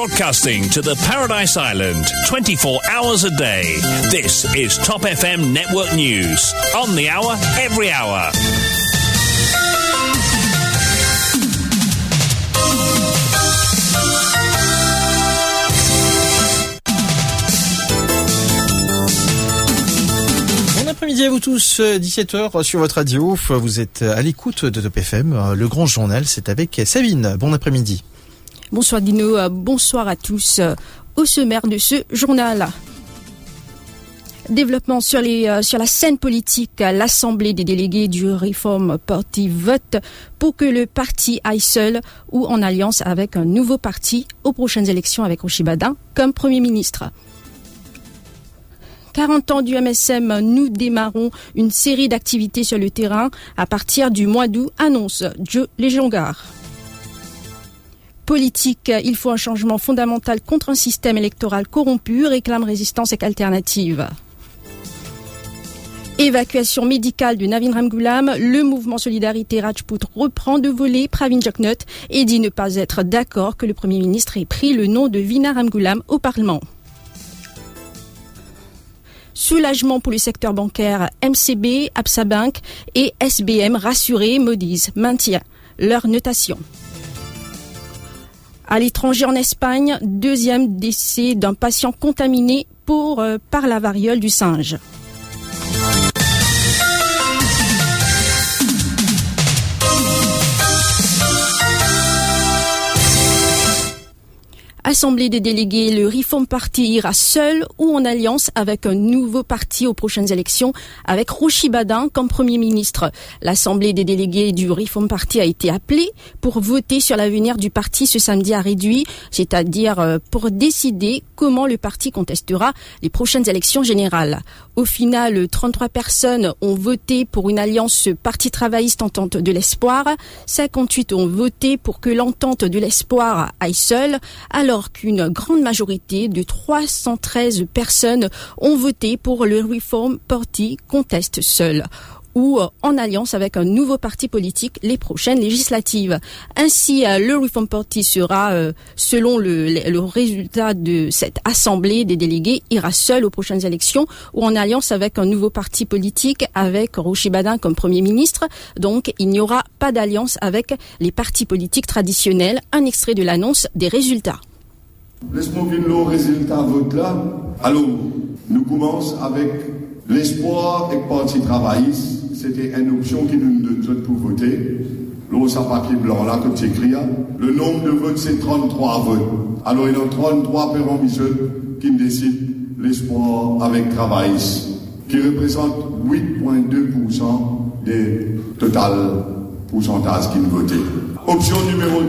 broadcasting to the Paradise Island 24 hours a day. This is Top FM Network News. On the hour, every hour. Après-midi à vous tous, 17h sur votre radio. Vous êtes à l'écoute de Top FM. Le grand journal, c'est avec Sabine. Bon après-midi. Bonsoir Dino, bonsoir à tous. Au sommaire de ce journal. Développement sur, sur la scène politique, l'Assemblée des délégués du Reform Party vote pour que le parti aille seul ou en alliance avec un nouveau parti aux prochaines élections avec Rochibadin comme Premier ministre. 40 ans du MSM, nous démarrons une série d'activités sur le terrain à partir du mois d'août, annonce Joe Légiongard. Politique, il faut un changement fondamental contre un système électoral corrompu, réclame résistance et alternative. Évacuation médicale de Navin Ramgoulam, le mouvement Solidarité Rajput reprend de voler Pravin Joknot et dit ne pas être d'accord que le Premier ministre ait pris le nom de Vina Ramgoulam au Parlement. Soulagement pour le secteur bancaire, MCB, Absa Bank et SBM rassurés, Moody's maintient leur notation. À l'étranger en Espagne, deuxième décès d'un patient contaminé euh, par la variole du singe. Assemblée des délégués, le Reform Party ira seul ou en alliance avec un nouveau parti aux prochaines élections avec Rochi Badin comme Premier ministre. L'Assemblée des délégués du Reform Party a été appelée pour voter sur l'avenir du parti ce samedi à réduit, c'est-à-dire pour décider comment le parti contestera les prochaines élections générales. Au final, 33 personnes ont voté pour une alliance Parti travailliste Entente de l'Espoir, 58 ont voté pour que l'Entente de l'Espoir aille seule, alors qu'une grande majorité de 313 personnes ont voté pour le Reform Party conteste seul ou en alliance avec un nouveau parti politique les prochaines législatives. Ainsi, le Reform Party sera, selon le, le, résultat de cette assemblée des délégués, ira seul aux prochaines élections ou en alliance avec un nouveau parti politique avec Rocher Badin comme Premier ministre. Donc, il n'y aura pas d'alliance avec les partis politiques traditionnels. Un extrait de l'annonce des résultats. Laisse-moi venir le résultat vote là. Alors, nous commençons avec l'espoir et le parti travailliste c'était une option qui nous donne pour voter. L'eau, ça papier blanc là, comme c'est écrit. Le nombre de votes, c'est 33 votes. Alors, il y a 33 perrons qui décident l'espoir avec travail, qui représente 8,2% des total pourcentages qui nous votent. Option numéro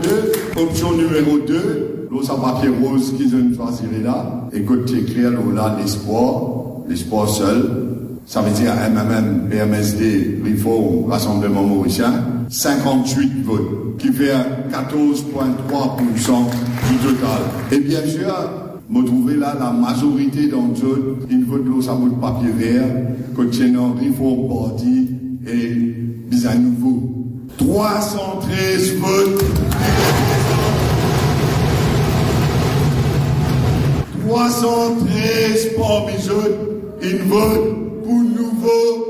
2, option numéro 2, l'eau, ça papier rose qu'ils ont choisi là, et c'est écrit, là, l'espoir, l'espoir seul, ça veut dire MMM, PMSD, Reform, Rassemblement Mauricien, 58 votes, qui fait 14,3% du total. Et bien sûr, vous trouvez là la majorité d'entre eux, ils votent l'eau, ça de papier vert, contenant Reform Party et bien à nouveau. 313 votes. 313 parmi eux, ils votent pour nouveau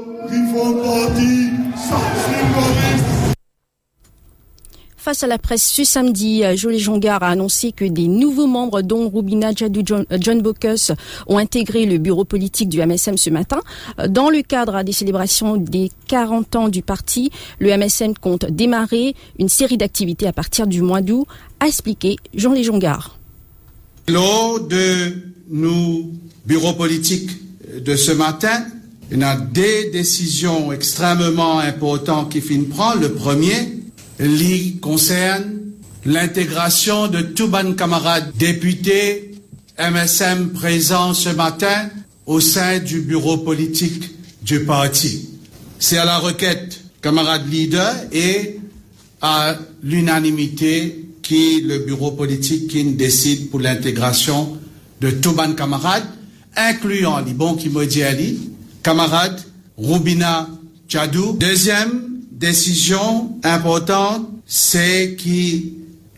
Face à la presse ce samedi, Jolie Jongar a annoncé que des nouveaux membres, dont Rubina Jadou John, John Bocus, ont intégré le bureau politique du MSM ce matin. Dans le cadre des célébrations des 40 ans du parti, le MSM compte démarrer une série d'activités à partir du mois d'août, a expliqué Jean Jongar. Lors de nos bureaux politiques de ce matin, il y a des décisions extrêmement importantes qui finissent prendre. Le premier, concerne l'intégration de tous les camarades députés MSM présents ce matin au sein du bureau politique du parti. C'est à la requête camarades leaders et à l'unanimité qui le bureau politique qui décide pour l'intégration de tous les camarades, incluant qui me dit camarade Rubina Tchadou. Deuxième décision importante, c'est que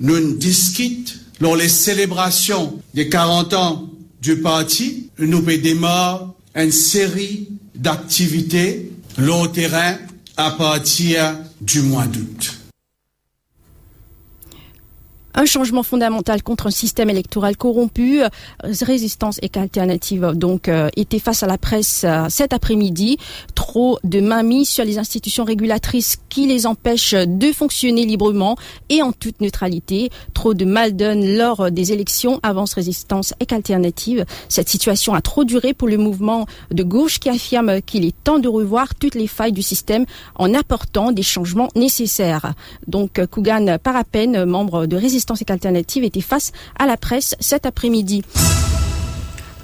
nous discutons lors les célébrations des 40 ans du parti, nous démarrer une série d'activités le terrain à partir du mois d'août. Un changement fondamental contre un système électoral corrompu. Euh, résistance et alternative donc euh, était face à la presse euh, cet après-midi. Trop de mamies sur les institutions régulatrices qui les empêchent de fonctionner librement et en toute neutralité. Trop de mal donne lors des élections. Avance résistance et alternative. Cette situation a trop duré pour le mouvement de gauche qui affirme qu'il est temps de revoir toutes les failles du système en apportant des changements nécessaires. Donc Kougan Parapen, membre de résistance et Alternative était face à la presse cet après-midi.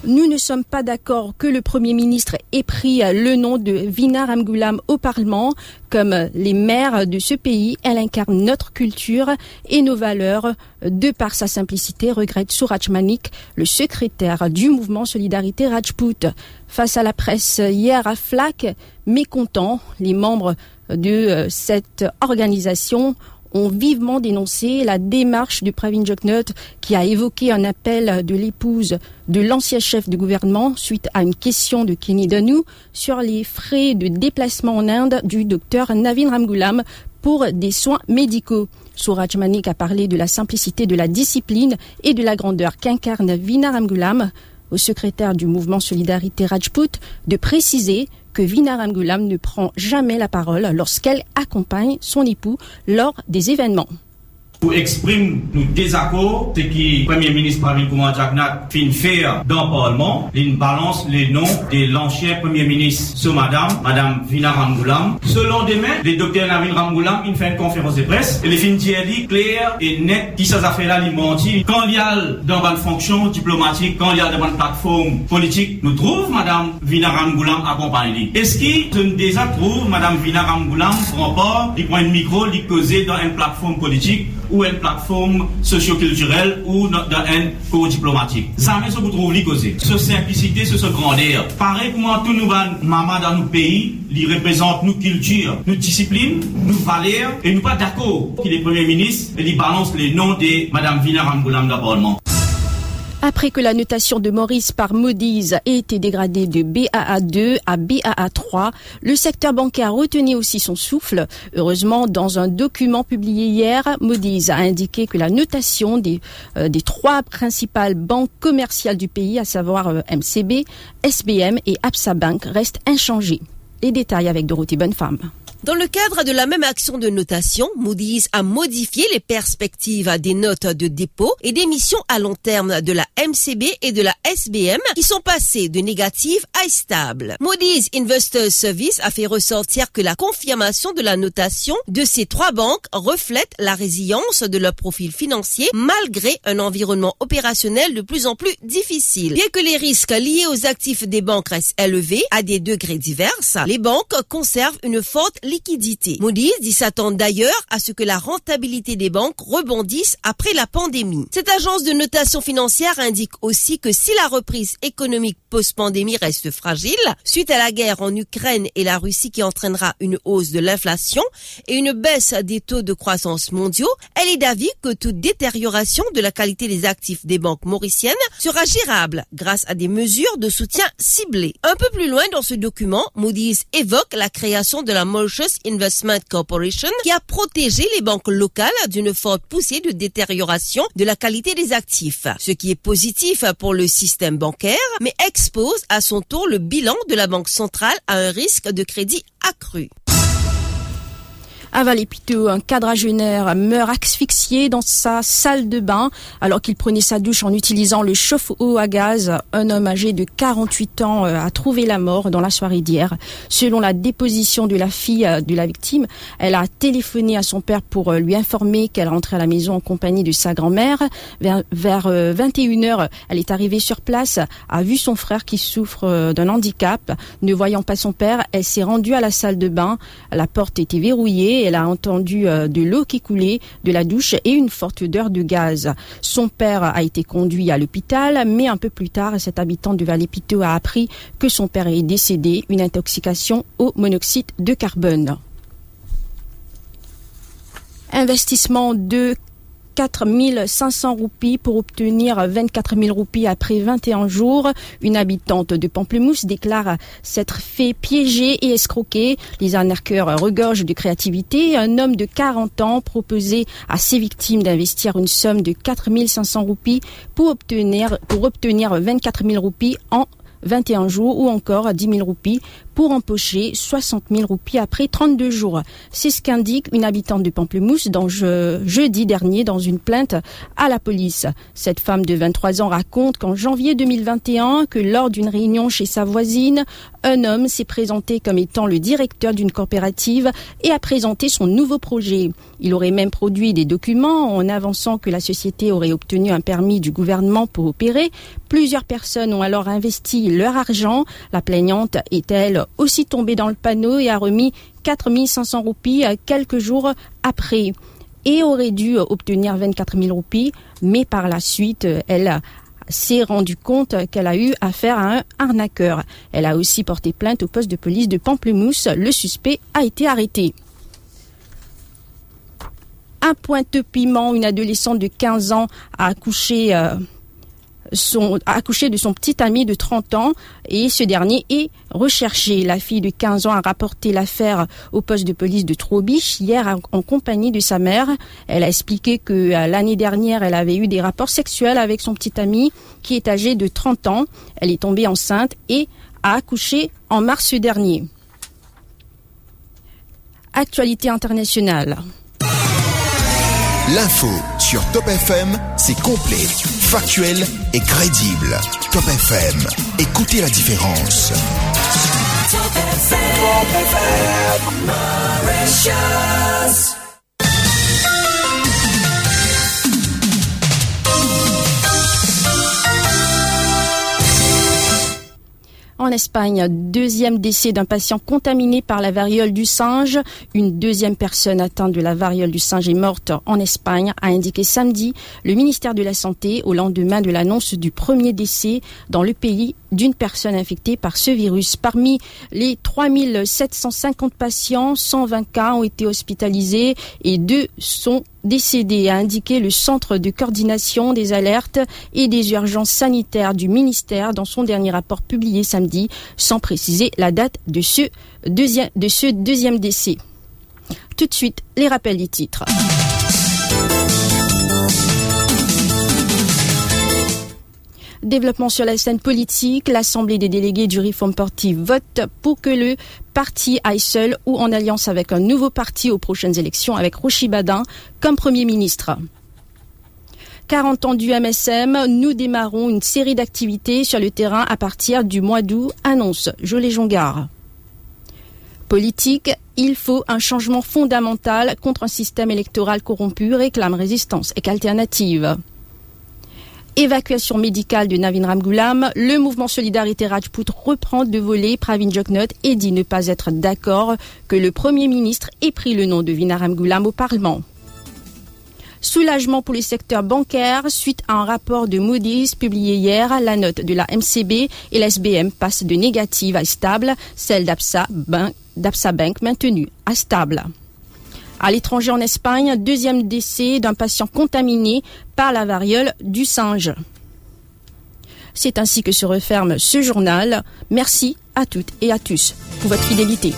Nous ne sommes pas d'accord que le Premier ministre ait pris le nom de Vina Ramgoulam au Parlement. Comme les maires de ce pays, elle incarne notre culture et nos valeurs. De par sa simplicité, regrette Suraj Manik, le secrétaire du mouvement Solidarité Rajput. Face à la presse hier à Flac, mécontent, les membres de cette organisation ont vivement dénoncé la démarche du Pravin Joknot qui a évoqué un appel de l'épouse de l'ancien chef du gouvernement suite à une question de Kenny Danou sur les frais de déplacement en Inde du docteur Navin Ramgoulam pour des soins médicaux. Suraj Manik a parlé de la simplicité de la discipline et de la grandeur qu'incarne Vina Ramgoulam au secrétaire du mouvement Solidarité Rajput de préciser que Vina Ramgoulam ne prend jamais la parole lorsqu'elle accompagne son époux lors des événements. Pour exprimer nos désaccords, ce qui Premier ministre Pravin Kumar Jagnat fin faire dans le Parlement, il balance les noms de l'ancien Premier ministre sur Madame, Madame Vina Ramgoulam. Selon demain, le docteur Navin Ramgoulam, il fait une conférence de presse, et les fin dit clair et net, qui ça fait là, il menti. Quand il y a dans une fonction diplomatique, quand il y a dans une plateforme politique, nous trouve Madame Vina Ramgoulam accompagnée. Est-ce déjà trouve Madame Vina Ramgoulam prend pas, il prend un micro, il cause dans une plateforme politique ou en platform sosyo-kulturel ou dan en ko-diplomatik. Zame sou pou trouv li koze. Se simplicite, se se grandeur. Pare pouman tou nou van mama dan nou peyi, li reprezent nou kultur, nou disipline, nou valer, e nou pa dako ki le premier ministre li balance le nom de Madame Vina Ramgoulam d'abonnement. Après que la notation de Maurice par Moody's ait été dégradée de BAA2 à BAA3, le secteur bancaire a retenu aussi son souffle. Heureusement, dans un document publié hier, Moody's a indiqué que la notation des, euh, des trois principales banques commerciales du pays, à savoir euh, MCB, SBM et Absa Bank, reste inchangée. Les détails avec Dorothée Bonnefemme. Dans le cadre de la même action de notation, Moody's a modifié les perspectives des notes de dépôt et d'émission à long terme de la MCB et de la SBM qui sont passées de négatives à stables. Moody's Investors Service a fait ressortir que la confirmation de la notation de ces trois banques reflète la résilience de leur profil financier malgré un environnement opérationnel de plus en plus difficile. Bien que les risques liés aux actifs des banques restent élevés à des degrés divers, les banques conservent une forte liquidité. Moody's dit s'attendre d'ailleurs à ce que la rentabilité des banques rebondisse après la pandémie. Cette agence de notation financière indique aussi que si la reprise économique post-pandémie reste fragile, suite à la guerre en Ukraine et la Russie qui entraînera une hausse de l'inflation et une baisse des taux de croissance mondiaux, elle est d'avis que toute détérioration de la qualité des actifs des banques mauriciennes sera gérable grâce à des mesures de soutien ciblées. Un peu plus loin dans ce document, Moody's évoque la création de la Investment Corporation qui a protégé les banques locales d'une forte poussée de détérioration de la qualité des actifs, ce qui est positif pour le système bancaire, mais expose à son tour le bilan de la Banque centrale à un risque de crédit accru. À Valépito, un quadragénaire meurt asphyxié dans sa salle de bain alors qu'il prenait sa douche en utilisant le chauffe-eau à gaz. Un homme âgé de 48 ans euh, a trouvé la mort dans la soirée d'hier. Selon la déposition de la fille euh, de la victime, elle a téléphoné à son père pour euh, lui informer qu'elle rentrait à la maison en compagnie de sa grand-mère. Vers, 21h, elle est arrivée sur place, a vu son frère qui souffre d'un handicap. Ne voyant pas son père, elle s'est rendue à la salle de bain. La porte était verrouillée elle a entendu euh, de l'eau qui coulait de la douche et une forte odeur de gaz. Son père a été conduit à l'hôpital, mais un peu plus tard, cet habitant de Vallée-Pito a appris que son père est décédé, une intoxication au monoxyde de carbone. Investissement de 4 500 roupies pour obtenir 24 000 roupies après 21 jours. Une habitante de Pamplemousse déclare s'être fait piéger et escroquer. Les arnaqueurs regorgent de créativité. Un homme de 40 ans proposait à ses victimes d'investir une somme de 4 500 roupies pour obtenir, pour obtenir 24 000 roupies en 21 jours ou encore 10 000 roupies pour empocher 60 000 roupies après 32 jours. C'est ce qu'indique une habitante de Pamplemousse dans jeudi dernier dans une plainte à la police. Cette femme de 23 ans raconte qu'en janvier 2021, que lors d'une réunion chez sa voisine, un homme s'est présenté comme étant le directeur d'une coopérative et a présenté son nouveau projet. Il aurait même produit des documents en avançant que la société aurait obtenu un permis du gouvernement pour opérer. Plusieurs personnes ont alors investi leur argent. La plaignante est-elle aussi tombée dans le panneau et a remis 4500 roupies quelques jours après et aurait dû obtenir 24 000 roupies, mais par la suite, elle s'est rendue compte qu'elle a eu affaire à un arnaqueur. Elle a aussi porté plainte au poste de police de Pamplemousse. Le suspect a été arrêté. Un pointe piment, une adolescente de 15 ans a accouché euh, son, accouché de son petit ami de 30 ans et ce dernier est recherché. La fille de 15 ans a rapporté l'affaire au poste de police de Trobiche hier en compagnie de sa mère. Elle a expliqué que euh, l'année dernière, elle avait eu des rapports sexuels avec son petit ami qui est âgé de 30 ans. Elle est tombée enceinte et a accouché en mars dernier. Actualité internationale. L'info sur Top FM, c'est complet, factuel et crédible. Top FM, écoutez la différence. En Espagne, deuxième décès d'un patient contaminé par la variole du singe. Une deuxième personne atteinte de la variole du singe est morte en Espagne, a indiqué samedi le ministère de la Santé au lendemain de l'annonce du premier décès dans le pays d'une personne infectée par ce virus. Parmi les 3750 patients, 120 cas ont été hospitalisés et deux sont décédés, a indiqué le Centre de coordination des alertes et des urgences sanitaires du ministère dans son dernier rapport publié samedi, sans préciser la date de ce deuxième, de ce deuxième décès. Tout de suite, les rappels des titres. Développement sur la scène politique, l'Assemblée des délégués du Reform Party vote pour que le parti aille seul ou en alliance avec un nouveau parti aux prochaines élections avec Rochi Badin comme Premier ministre. 40 ans du MSM, nous démarrons une série d'activités sur le terrain à partir du mois d'août, annonce Jolie Jongard. Politique, il faut un changement fondamental contre un système électoral corrompu, réclame résistance et qu'alternative évacuation médicale de Navin Ramgoulam, le mouvement Solidarité Rajput reprend de voler Pravin Joknot et dit ne pas être d'accord que le Premier ministre ait pris le nom de Vina Ramgoulam au Parlement. Soulagement pour les secteurs bancaires suite à un rapport de Moody's publié hier. La note de la MCB et l'SBM passe de négative à stable, celle d'Absa Bank maintenue à stable. À l'étranger en Espagne, deuxième décès d'un patient contaminé par la variole du singe. C'est ainsi que se referme ce journal. Merci à toutes et à tous pour votre fidélité.